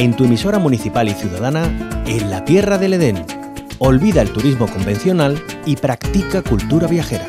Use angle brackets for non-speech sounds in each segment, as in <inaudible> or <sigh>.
en tu emisora municipal y ciudadana, en la Tierra del Edén. Olvida el turismo convencional y practica cultura viajera.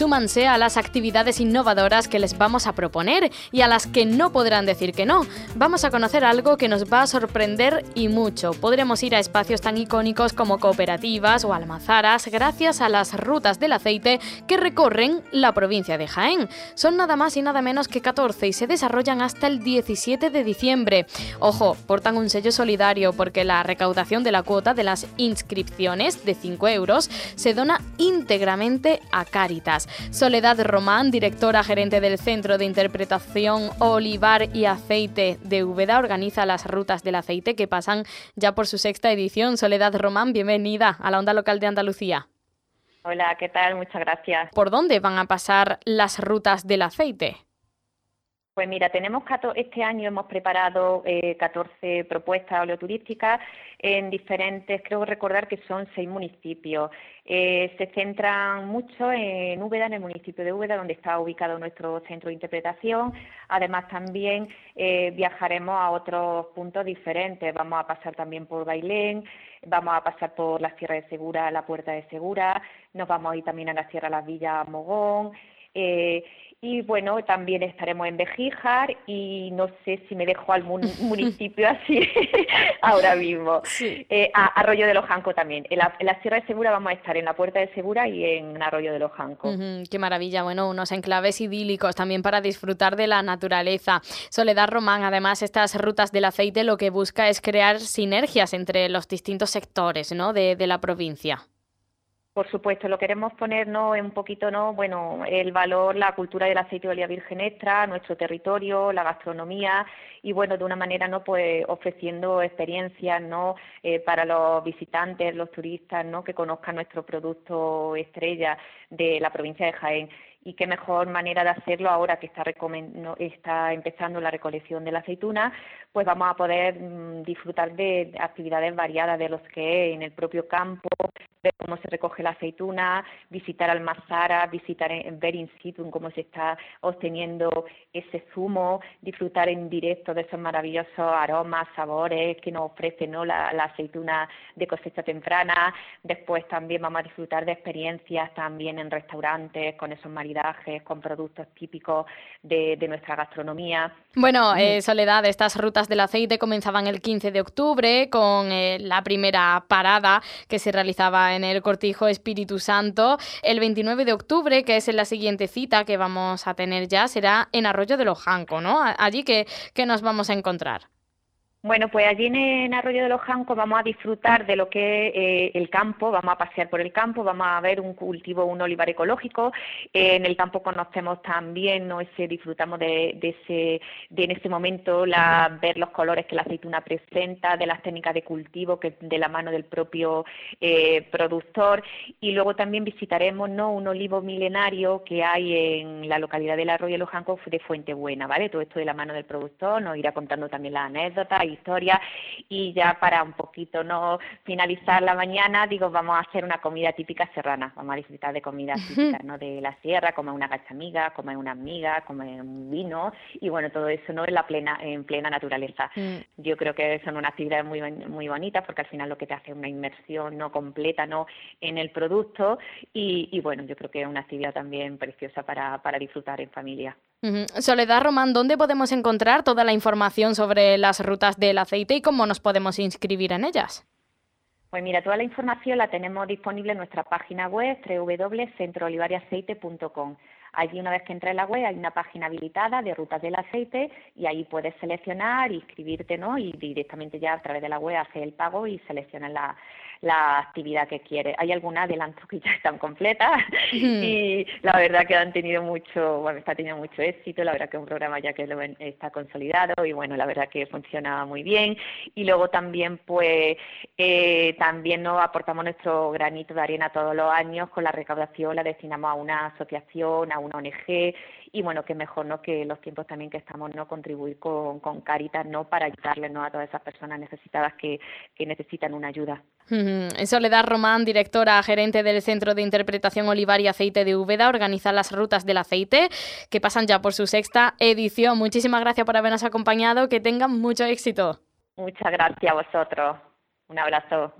Súmanse a las actividades innovadoras que les vamos a proponer y a las que no podrán decir que no. Vamos a conocer algo que nos va a sorprender y mucho. Podremos ir a espacios tan icónicos como cooperativas o almazaras gracias a las rutas del aceite que recorren la provincia de Jaén. Son nada más y nada menos que 14 y se desarrollan hasta el 17 de diciembre. Ojo, portan un sello solidario porque la recaudación de la cuota de las inscripciones de 5 euros se dona íntegramente a Cáritas. Soledad Román, directora gerente del Centro de Interpretación Olivar y Aceite de Úbeda, organiza las rutas del aceite que pasan ya por su sexta edición. Soledad Román, bienvenida a la onda local de Andalucía. Hola, ¿qué tal? Muchas gracias. ¿Por dónde van a pasar las rutas del aceite? Pues mira, tenemos este año hemos preparado eh, 14 propuestas oleoturísticas en diferentes, creo recordar que son seis municipios. Eh, se centran mucho en Úbeda, en el municipio de Úbeda, donde está ubicado nuestro centro de interpretación. Además, también eh, viajaremos a otros puntos diferentes. Vamos a pasar también por Bailén, vamos a pasar por la Sierra de Segura, la Puerta de Segura, nos vamos a ir también a la Sierra de las Villas Mogón. Eh, y bueno, también estaremos en Bejíjar y no sé si me dejo algún <laughs> municipio así <laughs> ahora mismo. Eh, Arroyo de los Jancos también. En la, Sierra de Segura vamos a estar en la Puerta de Segura y en Arroyo de los Jancos. qué maravilla. Bueno, unos enclaves idílicos también para disfrutar de la naturaleza. Soledad Román, además, estas rutas del aceite lo que busca es crear sinergias entre los distintos sectores ¿no? de, de la provincia. Por supuesto, lo queremos poner ¿no? un poquito, ¿no? bueno, el valor, la cultura del aceite de oliva virgen extra, nuestro territorio, la gastronomía y bueno, de una manera no pues ofreciendo experiencias no eh, para los visitantes, los turistas, no que conozcan nuestro producto estrella de la provincia de Jaén y qué mejor manera de hacerlo ahora que está, está empezando la recolección de la aceituna, pues vamos a poder mm, disfrutar de actividades variadas de los que en el propio campo, ver cómo se recoge la aceituna, visitar almazaras, visitar, ver in situ cómo se está obteniendo ese zumo, disfrutar en directo de esos maravillosos aromas, sabores que nos ofrece ¿no? la, aceituna de cosecha temprana. Después también vamos a disfrutar de experiencias también en restaurantes con esos maridajes, con productos típicos de, nuestra gastronomía. Bueno, eh, Soledad, estas rutas del aceite comenzaban el 15 de octubre con eh, la primera parada que se realizaba en el Cortijo Espíritu Santo. El 29 de octubre, que es la siguiente cita que vamos a tener ya, será en Arroyo de los Janco, ¿no? Allí que, que nos vamos a encontrar. Bueno, pues allí en, Arroyo de los Jancos vamos a disfrutar de lo que es eh, el campo, vamos a pasear por el campo, vamos a ver un cultivo, un olivar ecológico. Eh, en el campo conocemos también, ¿no? ese, disfrutamos de, ese, de en ese momento la, ver los colores que la aceituna presenta, de las técnicas de cultivo que de la mano del propio eh, productor. Y luego también visitaremos ¿no? un olivo milenario que hay en la localidad del Arroyo de los Jancos de Fuente Buena, ¿vale? Todo esto de la mano del productor, nos irá contando también las anécdotas historia y ya para un poquito no finalizar la mañana, digo, vamos a hacer una comida típica serrana, vamos a disfrutar de comida típica ¿no? de la sierra, comer una cachamiga, comer una amiga, comer un vino y bueno, todo eso no en la plena en plena naturaleza. Mm. Yo creo que son unas actividades muy muy bonitas porque al final lo que te hace es una inmersión no completa no en el producto y, bueno, yo creo que es una actividad también preciosa para, para disfrutar en familia. Soledad Román, ¿dónde podemos encontrar toda la información sobre las rutas del aceite y cómo nos podemos inscribir en ellas? Pues mira, toda la información la tenemos disponible en nuestra página web www.centroolivariaceite.com. Allí una vez que entra en la web hay una página habilitada de rutas del aceite y ahí puedes seleccionar, inscribirte ¿no? y directamente ya a través de la web hacer el pago y seleccionar la actividad que quiere. Hay algunas adelantos que ya están completas <laughs> y la verdad que han tenido mucho, bueno, está teniendo mucho éxito, la verdad que es un programa ya que lo está consolidado y bueno, la verdad que funciona muy bien. Y luego también, pues, eh, también nos aportamos nuestro granito de arena todos los años con la recaudación, la destinamos a una asociación, a una ONG y bueno, que mejor no que los tiempos también que estamos no contribuir con, con Caritas no para ayudarles ¿no? a todas esas personas necesitadas que, que necesitan una ayuda. Soledad Román, directora gerente del Centro de Interpretación Olivar y Aceite de Úbeda, organiza las rutas del aceite que pasan ya por su sexta edición. Muchísimas gracias por habernos acompañado, que tengan mucho éxito. Muchas gracias a vosotros. Un abrazo.